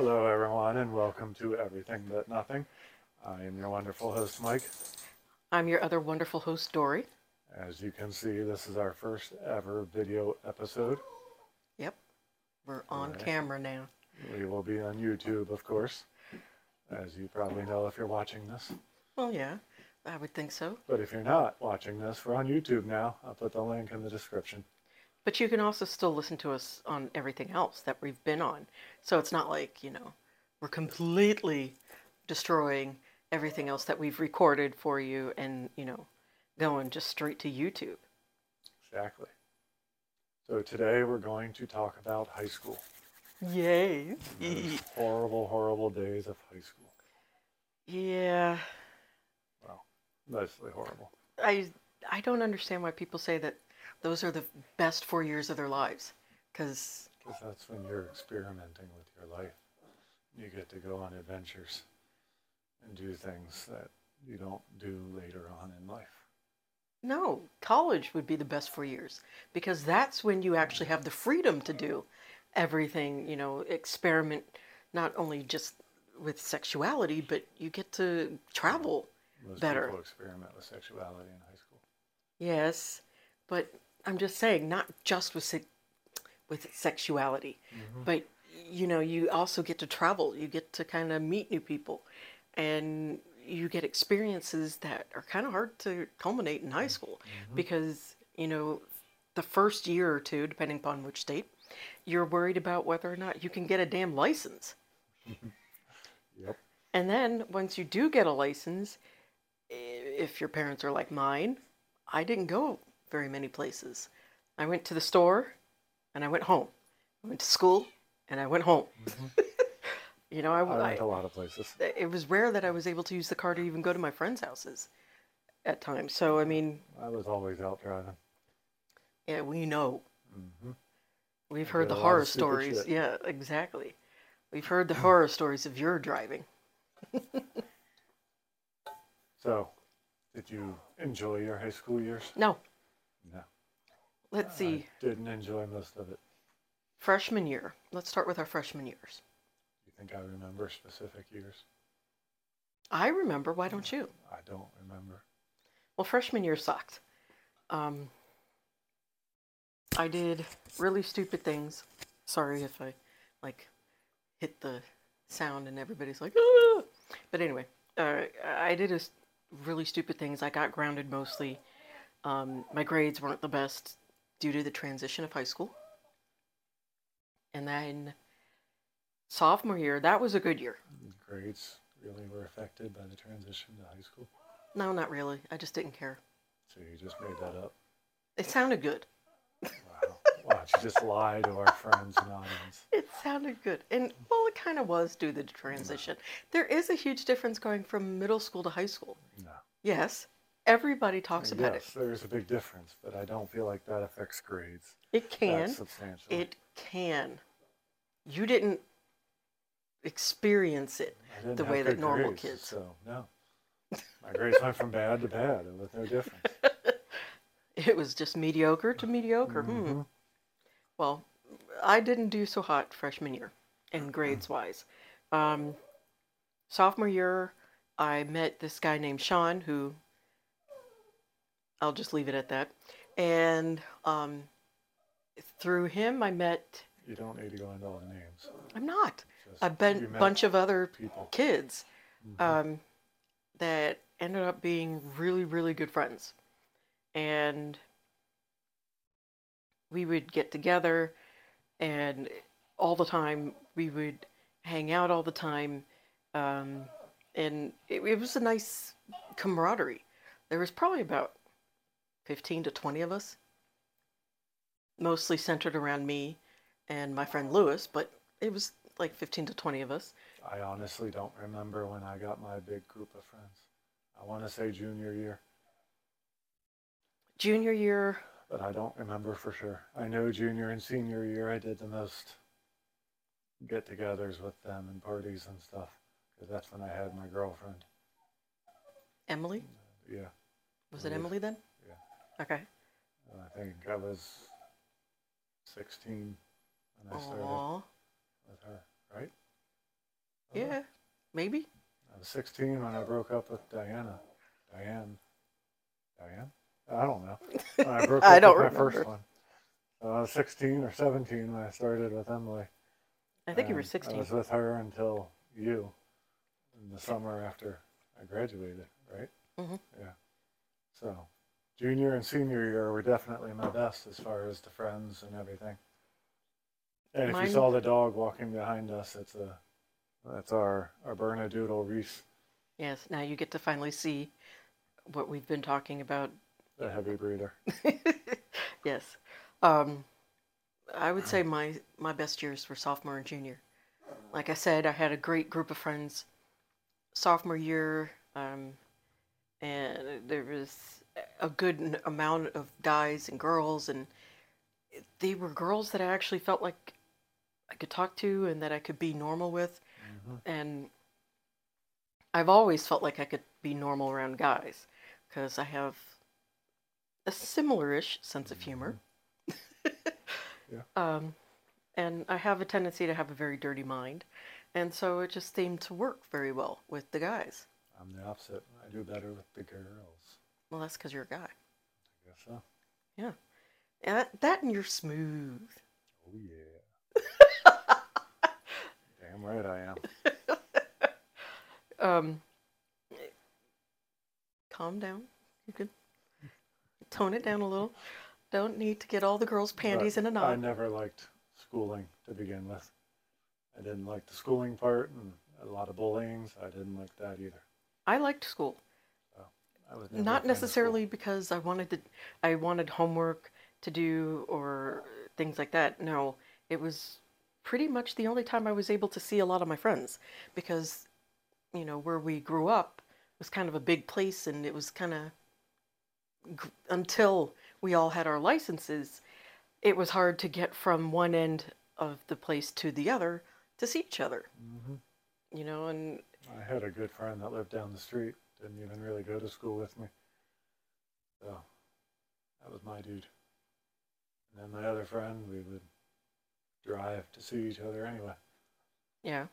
Hello, everyone, and welcome to Everything But Nothing. I am your wonderful host, Mike. I'm your other wonderful host, Dory. As you can see, this is our first ever video episode. Yep. We're on Alright. camera now. We will be on YouTube, of course, as you probably know if you're watching this. Well, yeah, I would think so. But if you're not watching this, we're on YouTube now. I'll put the link in the description. But you can also still listen to us on everything else that we've been on. So it's not like, you know, we're completely destroying everything else that we've recorded for you and, you know, going just straight to YouTube. Exactly. So today we're going to talk about high school. Yay. Those horrible, horrible days of high school. Yeah. Well, mostly horrible. I I don't understand why people say that those are the best 4 years of their lives cuz that's when you're experimenting with your life. You get to go on adventures and do things that you don't do later on in life. No, college would be the best four years because that's when you actually have the freedom to do everything, you know, experiment not only just with sexuality, but you get to travel. Most Better. people experiment with sexuality in high school. Yes, but I'm just saying, not just with se- with sexuality, mm-hmm. but you know, you also get to travel. You get to kind of meet new people, and you get experiences that are kind of hard to culminate in high mm-hmm. school mm-hmm. because you know, the first year or two, depending upon which state, you're worried about whether or not you can get a damn license. Yep. And then once you do get a license, if your parents are like mine, I didn't go very many places. I went to the store and I went home. I went to school and I went home. you know, I, I I, went to a lot of places. it was rare that I was able to use the car to even go to my friends' houses at times. So, I mean, I was always out driving. yeah, we know. hmm We've I heard the a lot of horror stories. shit. Yeah, exactly. We've heard the horror stories of your driving. So, did you enjoy your high school years? No, No. let's see. I didn't enjoy most of it. Freshman year. Let's start with our freshman years. You think I remember specific years? I remember. Why don't you? I don't remember. Well, freshman year sucked. Um, I did really stupid things. Sorry if I like hit the sound and everybody's like, ah! but anyway, uh, I did a really stupid things. I got grounded mostly. Um, my grades weren't the best due to the transition of high school. And then sophomore year, that was a good year. Grades really were affected by the transition to high school. No, not really. I just didn't care. So you just made that up. It sounded good. Wow. Watch, you just lie to our friends and audience. It sounded good. And well, it kind of was due to the transition. There is a huge difference going from middle school to high school. No. Yes, everybody talks about yes, it. there's a big difference, but I don't feel like that affects grades. It can. Substantially. It can. You didn't experience it. Didn't the way that normal grades, kids- So no. My grades went from bad to bad It was no difference. It was just mediocre to mediocre. Hmm. Mhm. Well, I didn't do so hot freshman year in grades wise. Um, sophomore year, I met this guy named Sean who I'll just leave it at that. And um, through him, I met, You don't need to go into all the names. I'm not, Just a ben- bunch of other people. kids Mhm. um, that ended up being really, really good friends. And we would get together, and all the time we would hang out all the time. Um, and it, it was a nice camaraderie. There was probably about 15 to 20 of us, mostly centered around me and my friend Lewis, but it was like 15 to 20 of us. I honestly don't remember when I got my big group of friends. I want to say junior year, Junior year, but I don't remember for sure. I know junior and senior year I did the most get-togethers with them and parties and stuff because that's when I had my girlfriend. Emily? Yeah, Was it Emily then? Okay. And I think I was 16 when I started Aww. with her, right? Yeah, maybe. I was 16 when I broke up with Diana. Diane. Diane? I don't know. When I broke up I don't with my first one. So I was 16 or 17 when I started with Emily. I think you were 16. I was with her until you in the summer after I graduated, right? Mm-hmm. Yeah. So junior and senior year were definitely my best as far as the friends and everything. And if you saw the dog walking behind us, it's a that's our our Bernedoodle Reese, Yes, now you get to finally see what we've been talking about. the heavy breeder. yes. Um, I would say my, my best years were sophomore and junior. Like I said, I had a great group of friends sophomore year, um, and there was a good amount of guys and girls, and they were girls that I actually felt like I could talk to and that I could be normal with. Mhm. And I've always felt like I could be normal around guys because I have a similar-ish sense of humor. Yeah. Um, and I have a tendency to have a very dirty mind, and so it just seemed to work very well with the guys. I'm the opposite. I do better with the girls. Well, that's because you're a guy. I guess so. Yeah. And that, that and you're smooth. Oh yeah. Damn right I am. Um, calm down. You can tone it down a little. Don't need to get all the girls' panties But in a knot. I never liked schooling to begin with. I didn't like the schooling part and a lot of bullying. So I didn't like that either. I liked school. I was never a not of necessarily because I wanted to I wanted homework to do or things like that. No, it was pretty much the only time I was able to see a lot of my friends because you know where we grew up was kind of a big place and it was kind of gr- until we all had our licenses it was hard to get from one end of the place to the other to see each other Mhm. you know and I had a good friend that lived down the street. Didn't even really go to school with me. So that was my dude. And then my other friend, we would drive to see each other anyway. Yeah.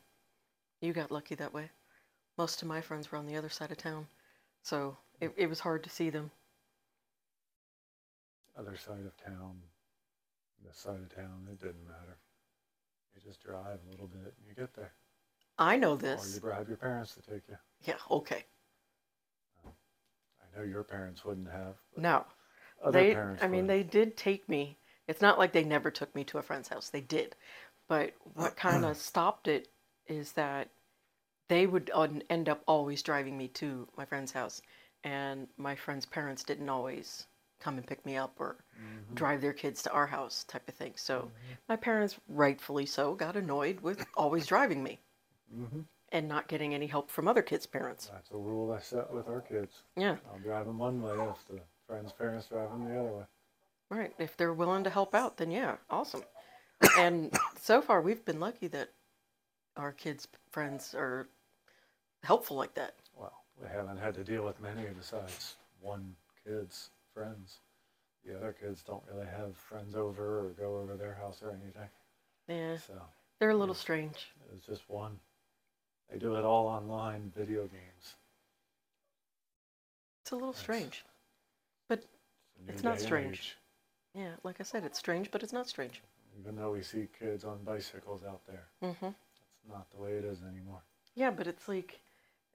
You got lucky that way. Most of my friends were on the other side of town. So it, it was hard to see them. Other side of town, this side of town, it didn't matter. You just drive a little bit and you get there. I know this. Or you bribe your parents to take you. Yeah, okay. I know your parents wouldn't have. No. Other They parents I mean would. they did take me. It's not like they never took me to a friend's house. They did. But what kind of stopped it is that they would end up always driving me to my friend's house and my friend's parents didn't always come and pick me up or Mhm. drive their kids to our house type of thing. So Mhm. my parents, rightfully so, got annoyed with always driving me Mhm. And not getting any help from other kids' parents. That's a rule I set with our kids. Yeah, I'll drive them one way if the friend's parents drive them the other way. right. If they're willing to help out, then yeah, awesome. And so far, we've been lucky that our kids' friends are helpful like that. Well, we haven't had to deal with many besides one kid's friends. The other kids don't really have friends over or go over their house or anything. Yeah, So they're a little strange. it was just one. They do it all online video games. It's a little Yes. strange. a new It's not day and strange. age. Yeah, like I said, it's strange, but it's not strange. Even though we see kids on bicycles out there, hmm it's not the way it is anymore. Yeah, but it's like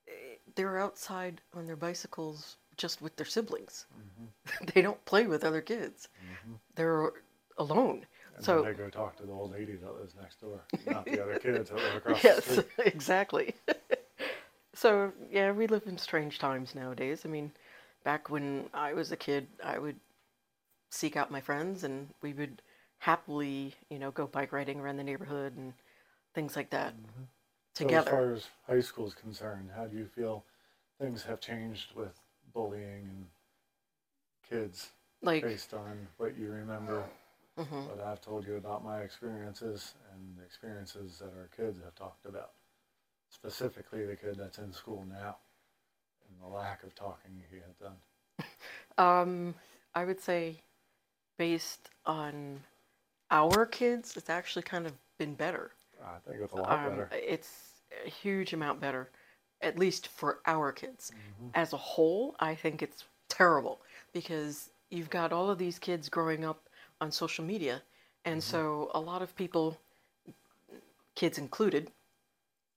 eh, they're outside on their bicycles just with their siblings. hmm they don't play with other kids. hmm They're alone. And So- then they go talk to the old lady that lives next door, not the other kids that live across yes, the street. exactly. so yeah, we live in strange times nowadays. I mean, back when I was a kid, I would seek out my friends, and we would happily, you know, go bike riding around the neighborhood and things like that Mhm. together. So as far as high school is concerned, how do you feel things have changed with bullying and kids like, based on what you remember, mhm. what I've told you about my experiences and the experiences that our kids have talked about? Specifically, the kid that's in school now and the lack of talking he had done. Um, I would say, based on our kids, it's actually kind of been better. I think it's a lot Um, better. it's a huge amount better, at least for our kids. Mhm. As a whole, I think it's terrible because you've got all of these kids growing up on social media, and mm-hmm. so a lot of people, kids included,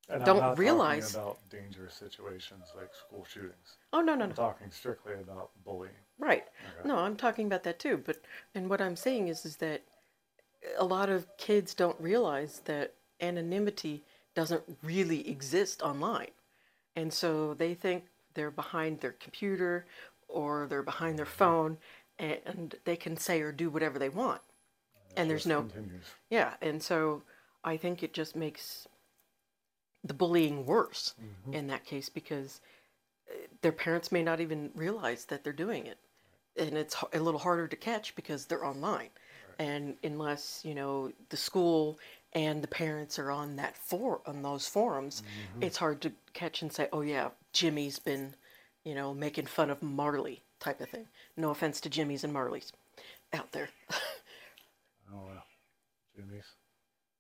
And I'm don't realize- about dangerous situations like school shootings. oh no no I'm no talking strictly about bullying. right Okay. no i'm talking about that too but and what i'm saying is is that a lot of kids don't realize that anonymity doesn't really exist online and so they think they're behind their computer or they're behind their mm-hmm. phone and they can say or do whatever they want And there's no- continues. yeah and so i think it just makes the bullying worse Mhm. in that case because uh, their parents may not even realize that they're doing it and it's a little harder to catch because they're online and unless you know the school and the parents are on that for on those forums Mm-hmm. it's hard to catch and say oh yeah jimmy's been you know making fun of marley type of thing no offense to jimmy's and marleys out there Oh well, Jimmy's.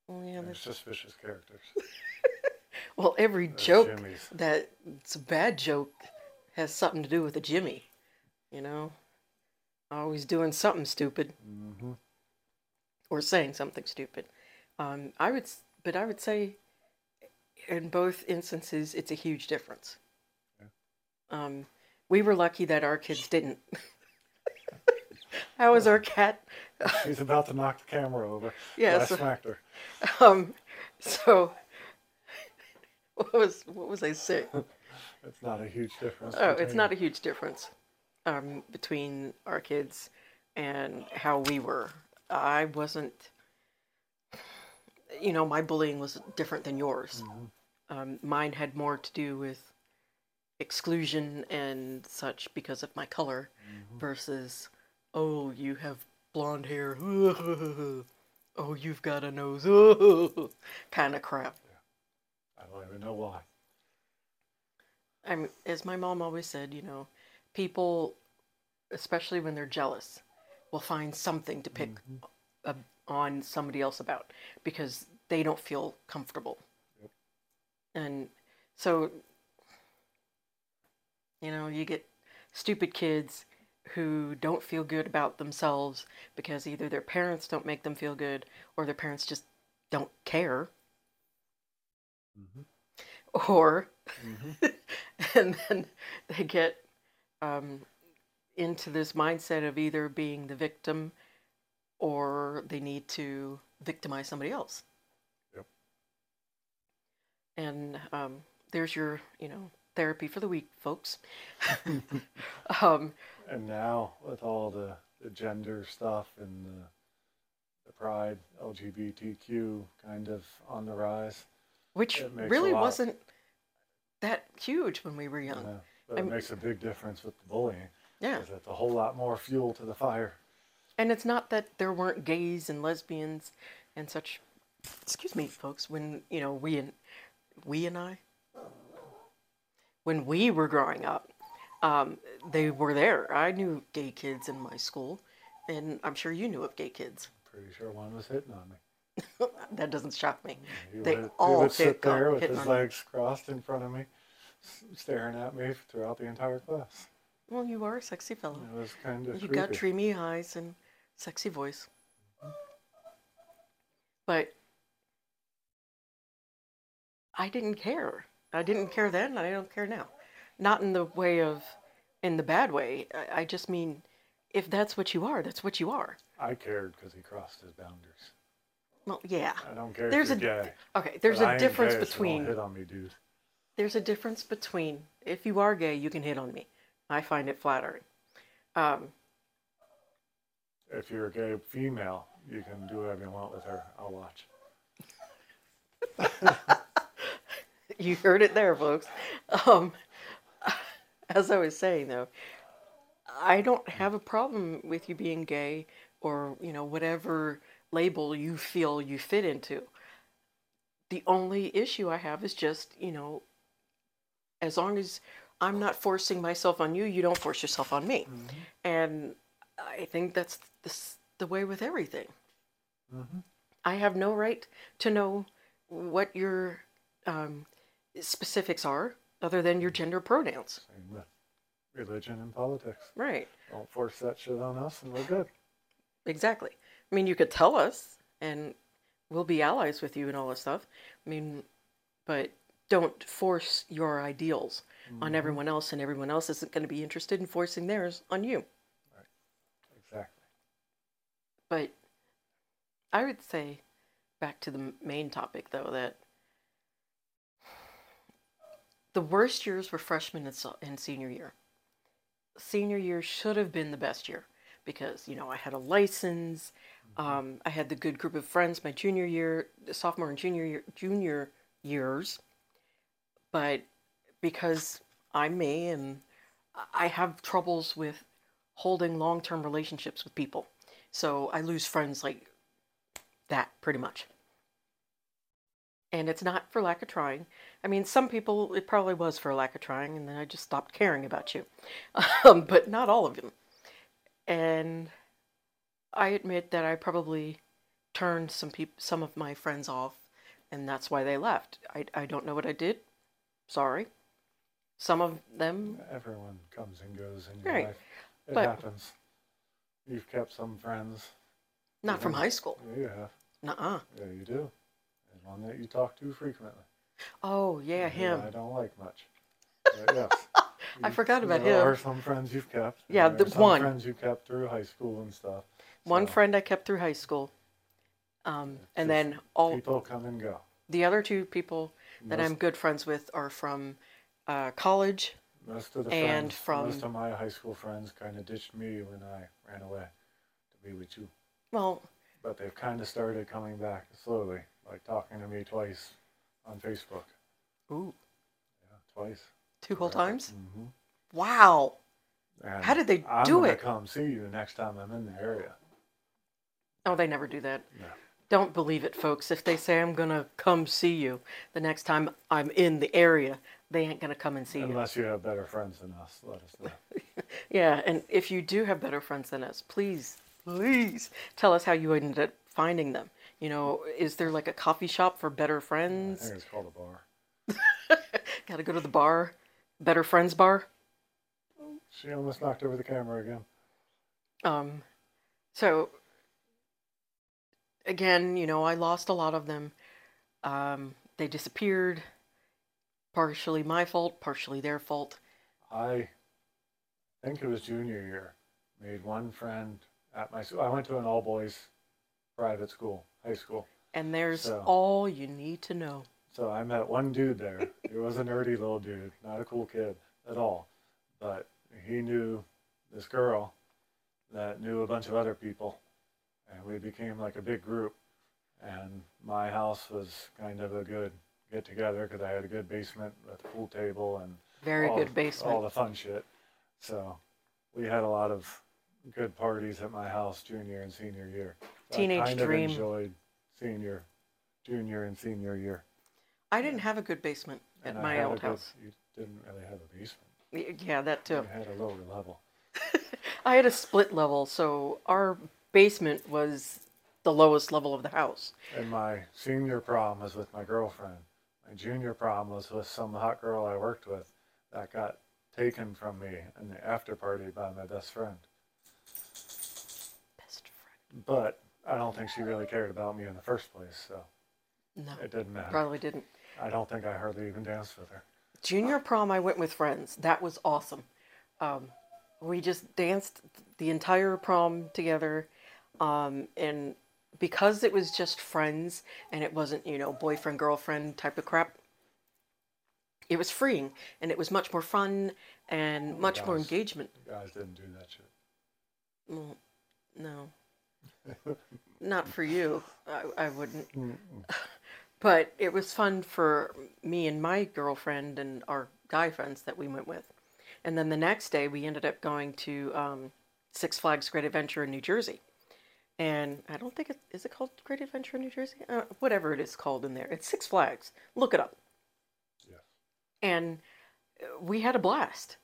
well, yeah, They're suspicious characters. well every joke Jimmy's. that it's a bad joke has something to do with a Jimmy, you know, always doing something stupid hmm or saying something stupid. Um, I would, but I would say, in both instances, it's a huge difference. Um, we were lucky that our kids didn't. How was our cat? She's about to knock the camera over. Yeah, I smacked her. Um, so what was what was I saying? It's not a huge difference. Oh, it's not a huge difference um, between our kids and how we were. I wasn't, you know, my bullying was different than yours. Mhm. Um, mine had more to do with exclusion and such because of my color Mhm. versus, oh, you have blonde hair. Oh, you've got a nose. kind of crap. I don't even know why. I mean, as my mom always said, you know, people, especially when they're jealous, will find something to pick Mhm. uh, on somebody else about because they don't feel comfortable. Yep. And so, you know, you get stupid kids who don't feel good about themselves because either their parents don't make them feel good or their parents just don't care Mhm. or Mhm. and then they get um, into this mindset of either being the victim or they need to victimize somebody else. Yep. And um, there's your, you know, therapy for the week, folks. um, And now with all the, the gender stuff and the, the pride LGBTQ kind of on the rise, which It makes a really lot- wasn't that huge when we were young. yeah, but I'm- it makes a big difference with the bullying. Yeah. It's a whole lot more fuel to the fire. And it's not that there weren't gays and lesbians and such. Excuse me, folks. When you know we and we and I, when we were growing up, um, they were there. I knew gay kids in my school, and I'm sure you knew of gay kids. Pretty sure one was hitting on me. that doesn't shock me. He They would, he all would sit there with his legs crossed in front of me, staring at me throughout the entire class. Well, you are a sexy fellow. It was kind of You creepy. got dreamy eyes and sexy voice. But I didn't care. I didn't care then, and I don't care now. Not in the way of, in the bad way. I, I just mean, if that's what you are, that's what you are. I cared because he crossed his boundaries. Well, yeah. I don't care There's if a- gay. Okay, there's I a ain't difference gay, so don't between hit on me, dude. there's a difference between if you are gay, you can hit on me. I find it flattering. Um, If you're a gay female, you can do whatever you want with her. I'll watch. you heard it there, folks. Um, as I was saying, though, I don't have a problem with you being gay or you know whatever label you feel you fit into. The only issue I have is just you know, as long as I'm not forcing myself on you, you don't force yourself on me, and I think that's the, the way with everything. hmm I have no right to know what your um, specifics are other than your gender pronouns. Same with religion and politics. Right. Don't force that shit on us, and we're good. Exactly. I mean, you could tell us, and we'll be allies with you and all this stuff. I mean, but don't force your ideals on Mhm. everyone else, and everyone else isn't going to be interested in forcing theirs on you. Right. Exactly. But I would say, back to the main topic though, that the worst years were freshman and, senior year. Senior year should have been the best year because, you know, I had a license, um, I had the good group of friends my junior year, sophomore and junior year, junior years. But because I'm me and I have troubles with holding long term relationships with people. So I lose friends like that pretty much. And it's not for lack of trying. I mean, some people, it probably was for lack of trying, and then I just stopped caring about you. Um, but not all of them. And I admit that I probably turned some peop- some of my friends off, and that's why they left. I, I don't know what I did. Sorry. Some of them, Everyone comes and goes in your Right. life. It But- happens. You've kept some friends. not from high school. Yeah, you have. Nuh-uh. Yeah, you do. One that you talk to frequently. Oh yeah, who him. I don't like much. But yes. I You- forgot about there him. are some friends you've kept. Yeah, there the one. friends you kept through high school and stuff. One So, friend I kept through high school. Um, and then all People come and go. the other two people that Most, I'm good friends with are from uh, college. most of the and friends, from- most of my high school friends kind of ditched me when I ran away to be with you. Well, But they've kind of started coming back slowly, like talking to me twice on Facebook. ooh, Yeah, twice. two whole times. hmm Wow. And How did they I'm do it? come see you the next time I'm in the area. Oh, they never do that. No. Don't believe it, folks. If they say I'm gonna come see you the next time I'm in the area, they ain't gonna come and see you. Unless you have better friends than us, let us know. Yeah, and if you do have better friends than us, please, please tell us how you ended up finding them. You know, is there like a coffee shop for better friends? I think it's called a bar. Got to go to the bar, better friends bar. She almost knocked over the camera again. Um, so again, you know, I lost a lot of them. Um, they disappeared. Partially my fault, partially their fault. I think it was junior year. Made one friend at my school. I went to an all boys private school, high school. And there's So- all you need to know. So I met one dude there. He was a nerdy little dude, not a cool kid at all. But he knew this girl that knew a bunch of other people. And we became like a big group. And my house was kind of a good get together because I had a good basement with a pool table and Very good basement. all the fun shit. So we had a lot of good parties at my house junior and senior year. Teenage I kind dream. Of enjoyed senior, junior and senior year. I didn't have a good basement at And my old good- house. You didn't really have a basement. Yeah, that too. You had a lower level. I had a split level, so our basement was the lowest level of the house. And my senior prom was with my girlfriend. My junior prom was with some hot girl I worked with that got taken from me in the after party by my best friend. But I don't think she really cared about me in the first place, so No, it didn't matter. probably didn't. I don't think I hardly even danced with her. Junior prom, I went with friends. That was awesome. Um, we just danced the entire prom together, um, and because it was just friends and it wasn't, you know, boyfriend girlfriend type of crap. It was freeing, and it was much more fun and much more engagement. Guys didn't do that shit. Well, no, not for you. I, I wouldn't. But it was fun for me and my girlfriend and our guy friends that we went with. And then the next day, we ended up going to um, Six Flags Great Adventure in New Jersey. And I don't think it is it called Great Adventure in New Jersey? Uh, whatever it is called in there. It's Six Flags. Look it up. Yes. And uh, we had a blast.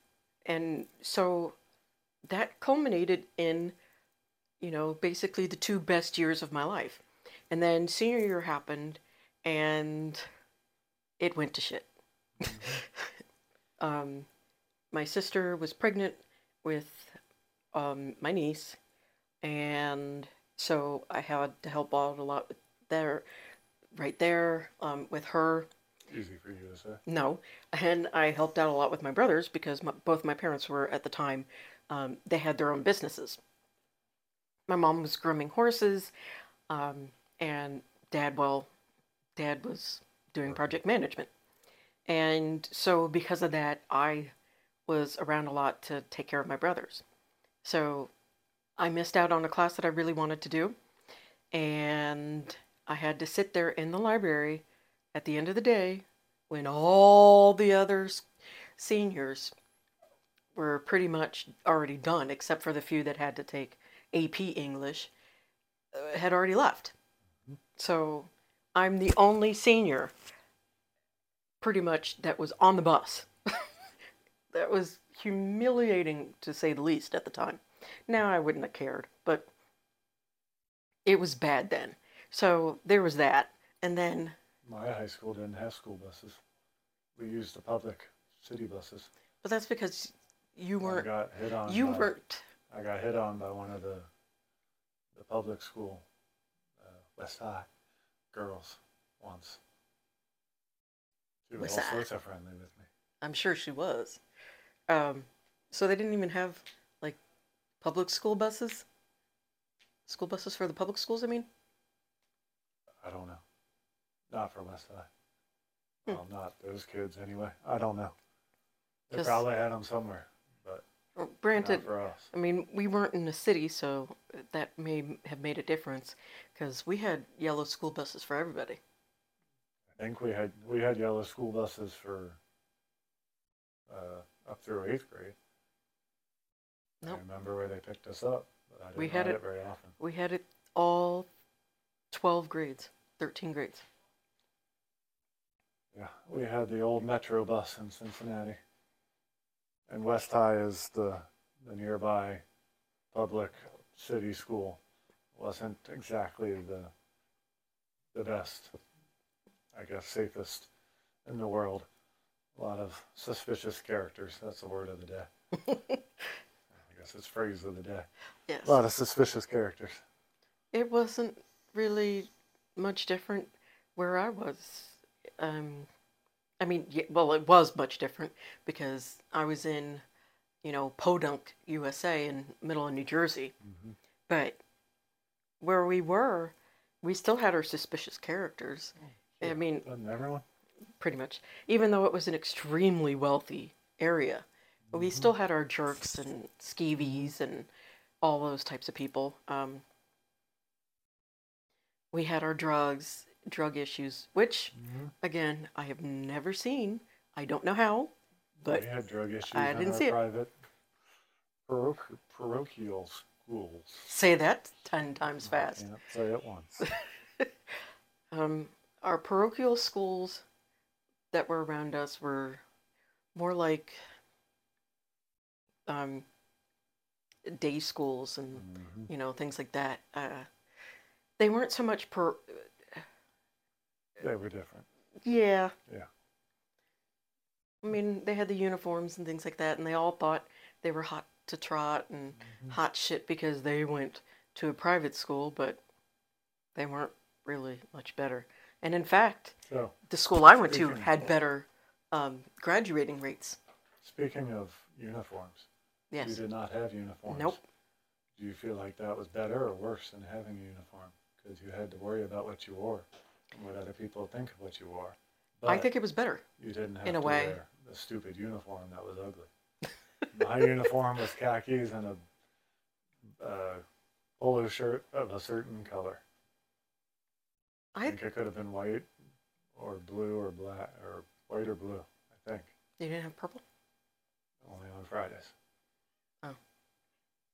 And so that culminated in, you know, basically the two best years of my life. And then senior year happened and it went to shit. um, my sister was pregnant with um, my niece, and so I had to help out a lot with there, right there um, with her. Easy for you to say. No, and I helped out a lot with my brothers because my, both my parents were at the time um, they had their own businesses. My mom was grooming horses, um, and dad, well, dad was doing project management, and so because of that, I was around a lot to take care of my brothers. So I missed out on a class that I really wanted to do, and I had to sit there in the library at the end of the day when all the other seniors were pretty much already done, except for the few that had to take AP English, uh, had already left. So I'm the only senior pretty much that was on the bus. that was humiliating to say the least at the time. Now I wouldn't have cared, but it was bad then. So there was that. And then My high school didn't have school buses. We used the public city buses. but that's because you weren't got hit on. you weren't I got hit on by one of the the public school uh, West High girls once. She was all High. sorts of friendly with me. I'm sure she was. Um so they didn't even have like public school buses? School buses for the public schools, I mean? I don't know. Not for West High. Hmm. Well, not those kids anyway. I don't know. They probably had them somewhere, but Or not Granted, for us. I mean, we weren't in the city, so that may have made a difference because we had yellow school buses for everybody. I think we had we had yellow school buses for uh, up through eighth grade. Nope. I remember where they picked us up, but I didn't We had it- it very often. We had it all 12 grades, 13 grades. Yeah, we had the old Metro bus in Cincinnati, and West High is the the nearby public city school. wasn't exactly the the best, I guess, safest in the world. A lot of suspicious characters. That's the word of the day. I guess it's phrase of the day. Yes. A lot of suspicious characters. It wasn't really much different where I was. Um, I mean, yeah, well, it was much different because I was in, you know, Podunk, USA, in middle of New Jersey. Mhm. But where we were, we still had our suspicious characters. I mean, everyone? pretty much. Even though it was an extremely wealthy area, we still had our jerks and skeevies and all those types of people. Um, we had our drugs, drug issues, which, Mhm. again, I have never seen. I don't know how, but we had drug issues I didn't see it. private paroch- parochial schools. say that 10 times I fast. can't say it once. Um, our parochial schools that were around us were more like um, day schools and Mhm. you know things like that. Uh, they weren't so much per. They were different. Yeah. Yeah. I mean, they had the uniforms and things like that, and they all thought they were hot to trot and Mhm. hot shit because they went to a private school, but they weren't really much better. And in fact, So, the school I went to had better um, graduating rates. speaking of uniforms, yes. you did not have uniforms. Nope. Do you feel like that was better or worse than having a uniform? Because you had to worry about what you wore what other people think of what you wore. I think it was better. you didn't have in a to way. wear the stupid uniform that was ugly. My uniform was khakis and a uh, polo shirt of a certain color. I I think it could have been white or blue or black or white or blue. I think you didn't have purple. only on Fridays. Oh.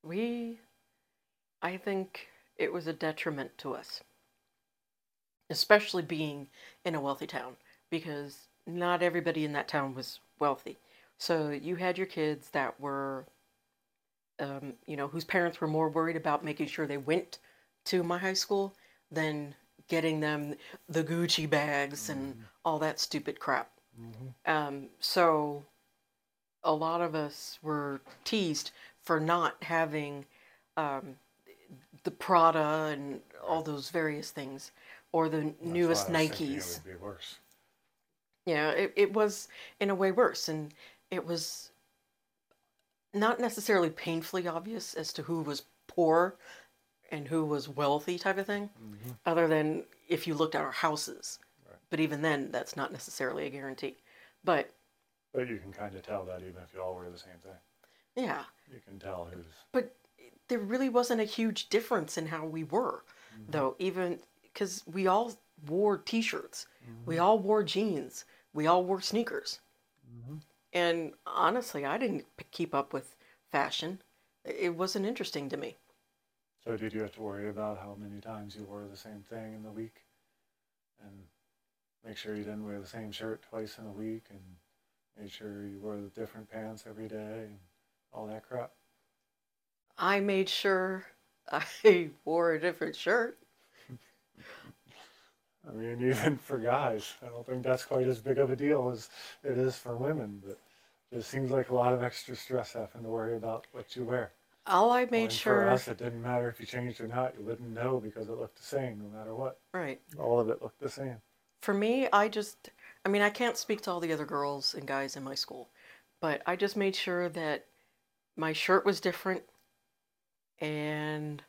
We, I think it was a detriment to us, especially being in a wealthy town, because not everybody in that town was wealthy. So you had your kids that were, um, you know, whose parents were more worried about making sure they went to my high school than getting them the Gucci bags and all that stupid crap. hmm Um, so a lot of us were teased for not having um, the Prada and all those various things, or the newest Nikes. It would be worse. Yeah, it, it was in a way worse, and it was not necessarily painfully obvious as to who was poor and who was wealthy, type of thing, hmm other than if you looked at our houses. Right. But even then, that's not necessarily a guarantee. But But you can kind of tell that even if you all wear the same thing, yeah, you can tell who's. but there really wasn't a huge difference in how we were, Mhm. though, even because we all wore t shirts, Mhm. we all wore jeans, we all wore sneakers. Mhm. And honestly, I didn't p- keep up with fashion. It wasn't interesting to me. So did you have to worry about how many times you wore the same thing in the week, and make sure you didn't wear the same shirt twice in a week, and make sure you wore the different pants every day, and all that crap? I made sure I wore a different shirt. I mean, even for guys, I don't think that's quite as big of a deal as it is for women, but it seems like a lot of extra stress having to worry about what you wear. All I Well, made For sure, us, it didn't matter if you changed or not. You wouldn't know because it looked the same no matter what. right. All of it looked the same. For me, I just, I mean, I can't speak to all the other girls and guys in my school, but I just made sure that my shirt was different. And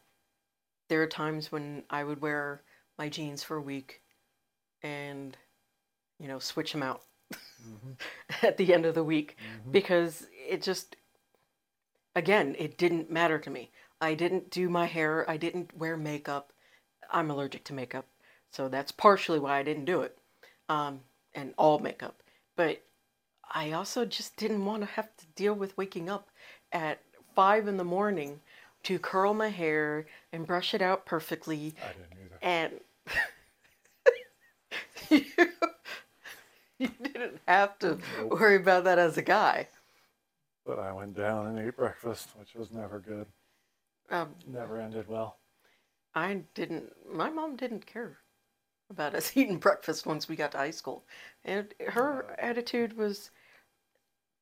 there are times when I would wear my jeans for a week and, you know, switch them out hmm at the end of the week hmm because it just, again, it didn't matter to me. I didn't do my hair, I didn't wear makeup. I'm allergic to makeup, so that's partially why I didn't do it. Um, and all makeup. But I also just didn't want to have to deal with waking up at five in the morning to curl my hair and brush it out perfectly I didn't either. and you, you didn't have to Nope. worry about that as a guy. But I went down and ate breakfast, which was never good. Um, Never ended well. I didn't. My mom didn't care about us eating breakfast once we got to high school, and her attitude was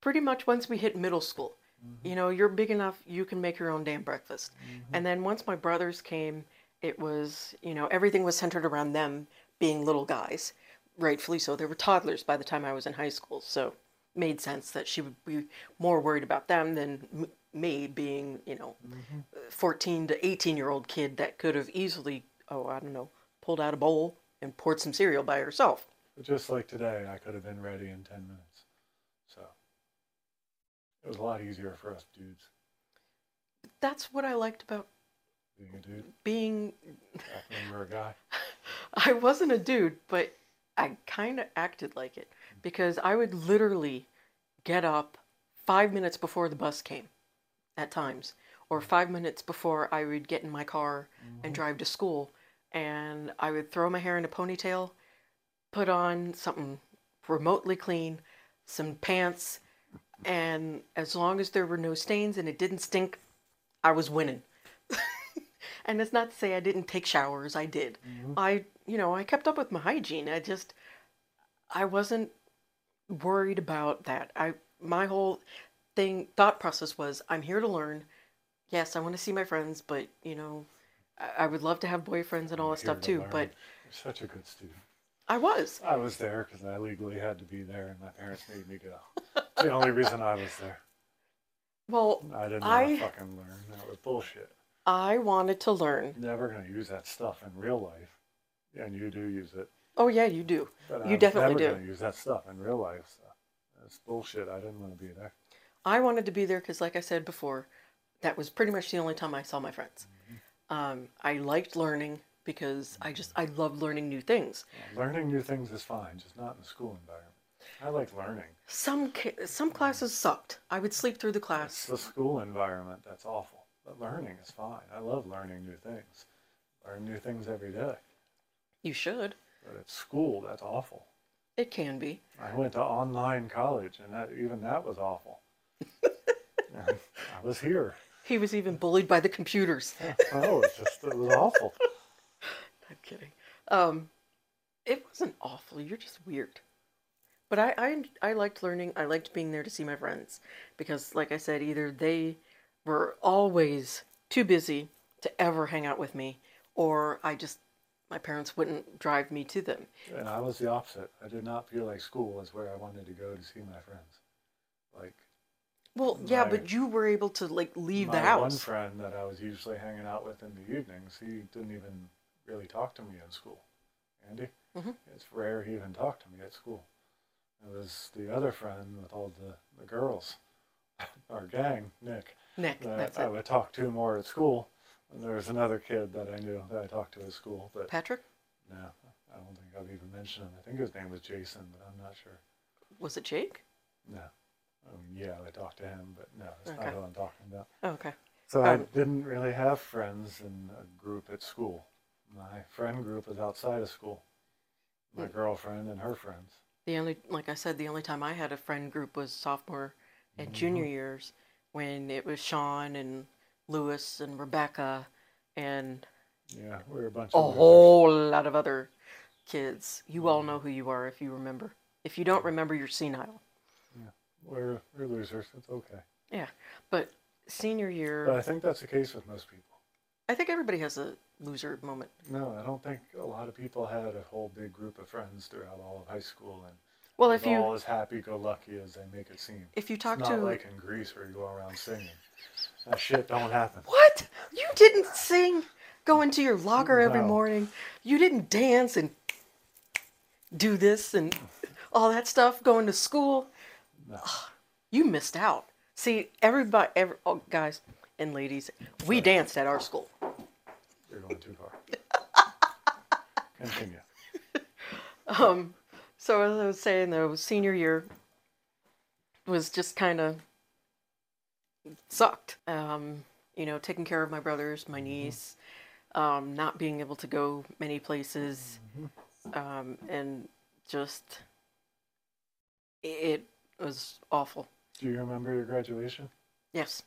pretty much once we hit middle school. Mhm. You know, you're big enough, you can make your own damn breakfast. Mhm. And then once my brothers came, it was, you know, everything was centered around them being little guys, rightfully so. They were toddlers by the time I was in high school, so made sense that she would be more worried about them than m- me being, you know, Mhm. 14 to 18 year old kid that could have easily, oh, I don't know, pulled out a bowl and poured some cereal by herself. Just like today, I could have been ready in 10 minutes. So it was a lot easier for us dudes That's what I liked about being a dude being you were a guy. I wasn't a dude, but I kind of acted like it because I would literally get up five minutes before the bus came at times, or five minutes before I would get in my car and mm-hmm. drive to school. And I would throw my hair in a ponytail, put on something remotely clean, some pants, and as long as there were no stains and it didn't stink, I was winning. And it's not to say I didn't take showers, I did. Mhm. I, you know, I kept up with my hygiene. I just, I wasn't worried about that. I, my whole thing, thought process was, I'm here to learn. Yes, I want to see my friends, but you know, I, I would love to have boyfriends and all that stuff to too. learn. But You're such a good student. I was. I was there because I legally had to be there, and my parents made me go. the only reason I was there. Well, I didn't I- fucking learn. That was bullshit. I wanted to learn. Never gonna use that stuff in real life. And you do use it. Oh yeah, you do. But You I'm definitely never do. gonna use that stuff in real life. So that's bullshit. I didn't want to be there. I wanted to be there because, like I said before, that was pretty much the only time I saw my friends. Um, I liked learning because I just I love learning new things. Learning new things is fine, just not in the school environment. I like learning. Some some classes sucked. I would sleep through the It's class. the school environment that's awful. But learning is fine. I love learning new things. Learn new things every day. You should. But at school, that's awful. It can be. I went to online college, and that even that was awful. I was here. He was even bullied by the computers. Oh, it's just it was awful. I'm kidding. Um, it wasn't awful. You're just weird. But I, I I liked learning. I liked being there to see my friends because, like I said, either they were always too busy to ever hang out with me, or I just my parents wouldn't drive me to them. And I was the opposite. I did not feel like school was where I wanted to go to see my friends. Like Well, yeah, but you were able to like leave the house. my one friend that I was usually hanging out with in the evenings, he didn't even really talk to me in school. Andy, Mhm. it's rare he even talked to me at school. It was the other friend with all the, the girls, our gang, Nick, Nick, that that's I it. would talk to more at school. And there was another kid that I knew that I talked to at school, but Patrick, no, I don't think I've even mentioned him. I think his name was Jason, but I'm not sure. was it Jake? No. I mean, yeah, I talked to him, but no, that's Okay. not what I'm talking about. Oh, okay. So I Um, didn't really have friends in a group at school. My friend group was outside of school. My Hmm. girlfriend and her friends. The only, like I said, the only time I had a friend group was sophomore and Mm-hmm. junior years when it was Sean and Lewis and Rebecca and Yeah, we were a bunch a of losers. whole lot of other kids. You all know who you are if you remember. If you don't remember, you're senile. Yeah, We're, we're losers. It's okay. Yeah. But senior year, But I think that's the case with most people. I think everybody has a loser moment. No, I don't think a lot of people had a whole big group of friends throughout all of high school and Well, if you all as happy-go-lucky as they make it seem. if you It's talk not to like in Grease where you go around singing. That shit don't happen. What? You didn't sing? Go into your locker every No. morning. You didn't dance and do this and all that stuff going to school. No. You missed out. See, everybody, every, oh, guys and ladies, we danced at our school. You're going too far. Continue. Um, so as I was saying, though, senior year was just kind of sucked. Um, you know, taking care of my brothers, my niece, um, not being able to go many places, um, and just it was awful. Do you remember your graduation? Yes,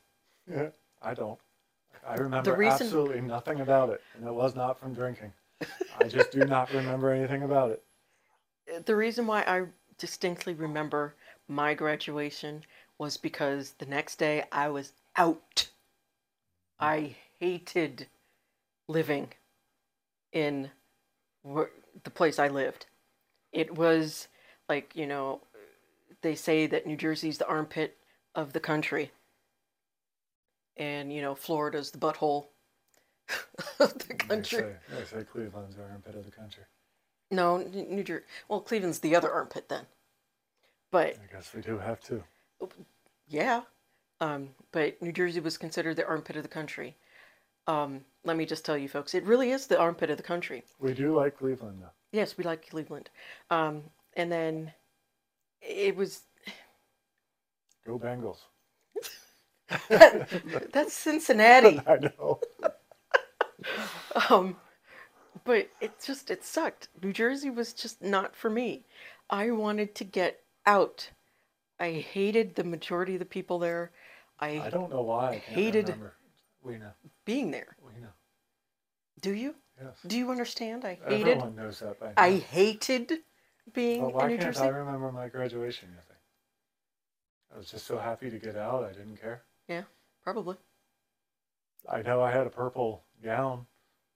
Yeah. I don't. I remember reason- absolutely nothing about it, and it was not from drinking. I just do not remember anything about it. The reason why I distinctly remember my graduation was because the next day I was out. I hated living in wh- the place I lived. It was like, you know, they say that New Jersey's the armpit of the country. And, you know, Florida's the butthole of the country. They say, they say Cleveland's the armpit of the country. No, New Jersey. Well, Cleveland's the other armpit then. But I guess we do have two. yeah, um, but New Jersey was considered the armpit of the country. Um, let me just tell you, folks, it really is the armpit of the country. We do like Cleveland, though. Yes, we like Cleveland. Um, and then it was Go Bengals. that's Cincinnati. I know. Um, but it just it sucked. New Jersey was just not for me. I wanted to get out. I hated the majority of the people there. I, I don't know why. I Hated- We know. being there. We know. Do you? Yes. Do you understand? I hated. Everyone knows that by now. I hated being But why in New can't Jersey. I remember my graduation? You think? I was just so happy to get out. I didn't care. Yeah, probably. I know I had a purple gown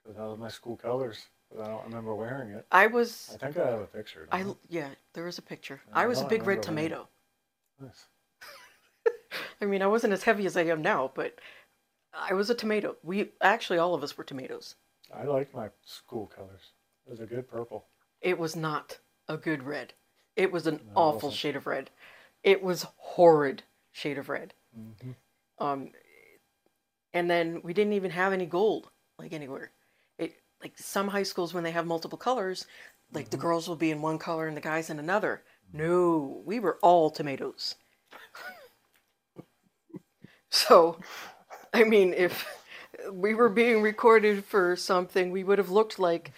because that was my school colors, but I don't remember wearing it. I was. I think I have a picture. I don't yeah. There was a picture. I I was a big red tomato. Nice. I mean, I wasn't as heavy as I am now, but I was a tomato. We actually all of us were tomatoes. I like my school colors. It was a good purple. It was not a good red. It was an No, awful shade of red. It was horrid shade of red. hmm Um, and then we didn't even have any gold like anywhere. Like some high schools when they have multiple colors, like the mm-hmm. girls will be in one color and the guys in another. No, we were all tomatoes. so, I mean, if we were being recorded for something, we would have looked like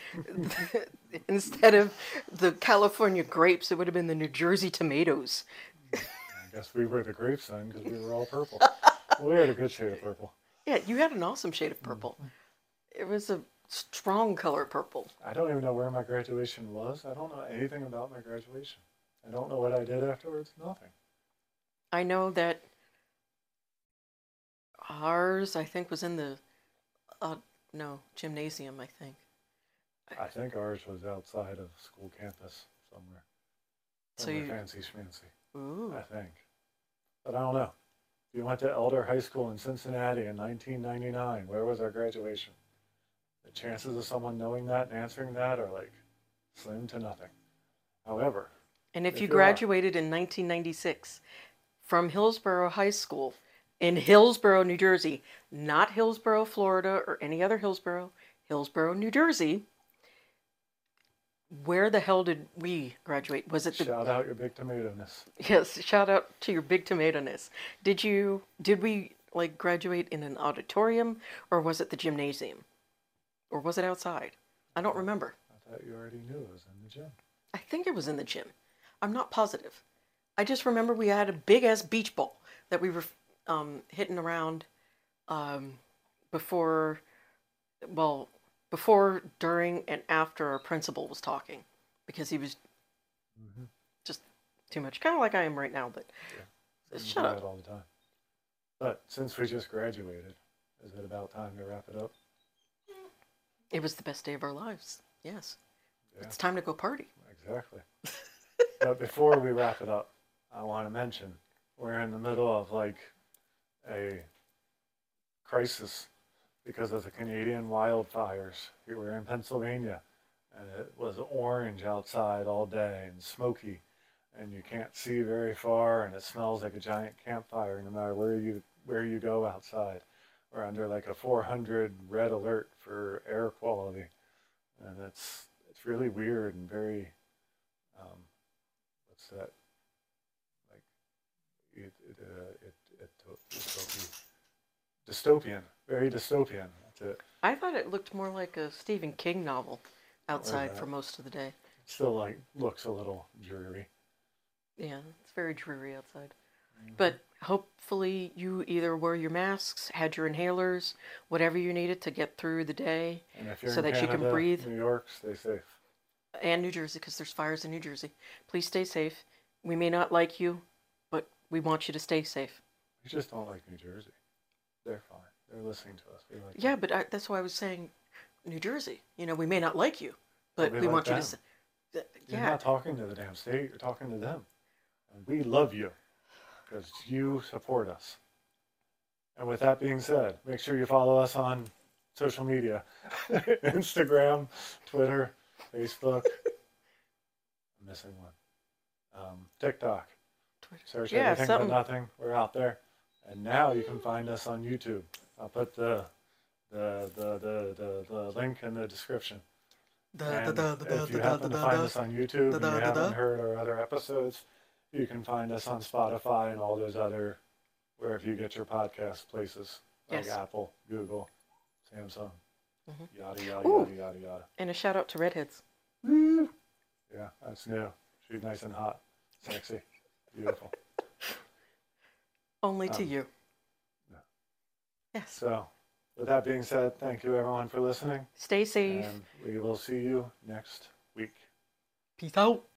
instead of the California grapes, it would have been the New Jersey tomatoes. I guess we were the grapes then because we were all purple. we had a good shade of purple. Yeah, you had an awesome shade of purple. Mm-hmm. It was a strong color purple. I don't even know where my graduation was. I don't know anything about my graduation. I don't know what I did afterwards. Nothing. I know that ours, I think, was in the, uh, no, gymnasium, I think. I think ours was outside of school campus somewhere. So Somewhere you- fancy schmancy. Ooh. I think. But I don't know. You went to Elder High School in Cincinnati in 1999, where was our graduation? The chances of someone knowing that and answering that are like slim to nothing. However, And if If you you are- graduated in 1996 from Hillsborough High School in Hillsborough, New Jersey, not Hillsborough, Florida, or any other Hillsborough, Hillsborough, New Jersey, where the hell did we graduate? Was it the shout out your big tomato-ness. Yes, shout out to your big tomato-ness. Did you did we like graduate in an auditorium or was it the gymnasium? Or was it outside? I don't remember. I thought you already knew it was in the gym. I think it was in the gym. I'm not positive. I just remember we had a big ass beach ball that we were um, hitting around um, before, well, before, during, and after our principal was talking because he was Mhm. just too much, kind of like I am right now. But You shut up. all the time. But since we just graduated, is it about time to wrap it up? It was the best day of our lives. Yes. Yeah. It's time to go party. Exactly. but before we wrap it up, I want to mention we're in the middle of like a crisis because of the Canadian wildfires. We were in Pennsylvania and it was orange outside all day and smoky and you can't see very far and it smells like a giant campfire no matter where you where you go outside. We're under like a 400 red alert for air quality. And it's it's really weird and very um, what's that? Like it it, uh, it, it dystopian. dystopian. Very dystopian. That's it. I thought it looked more like a Stephen King novel outside for most of the day. still like looks a little dreary. Yeah, it's very dreary outside. But hopefully you either wore your masks, had your inhalers, whatever you needed to get through the day, and if you're So that you can breathe. New York stay safe and New Jersey because there's fires in New Jersey. Please stay safe. We may not like you, but we want you to stay safe. we just don't like New Jersey they're fine they're listening to us we like Yeah, but I, that's why I was saying New Jersey. You know, we may not like you, but we like want you to. them. th- You're not talking to the damn state, you're talking to them. And we love you because you support us. And with that being said, make sure you follow us on social media Instagram, Twitter, Facebook. I'm missing one. Um, TikTok. Twitter. Search Yeah, everything something. but nothing. We're out there. And now you can find us on YouTube. I'll put the the the the, the, the link in the description. Da, da, da, if you happen to find us on YouTube and you haven't heard our other episodes, you can find us on Spotify and all those other wherever you get your podcast places like Yes. Apple, Google, Samsung, Mhm. yada yada Ooh. yada yada yada. And a shout out to Redheads. Yeah, that's new. She's nice and hot, sexy, beautiful. Only to Um, you. yeah. Yes. So, with that being said, thank you everyone for listening, Stay safe. and we will see you next week. Peace out.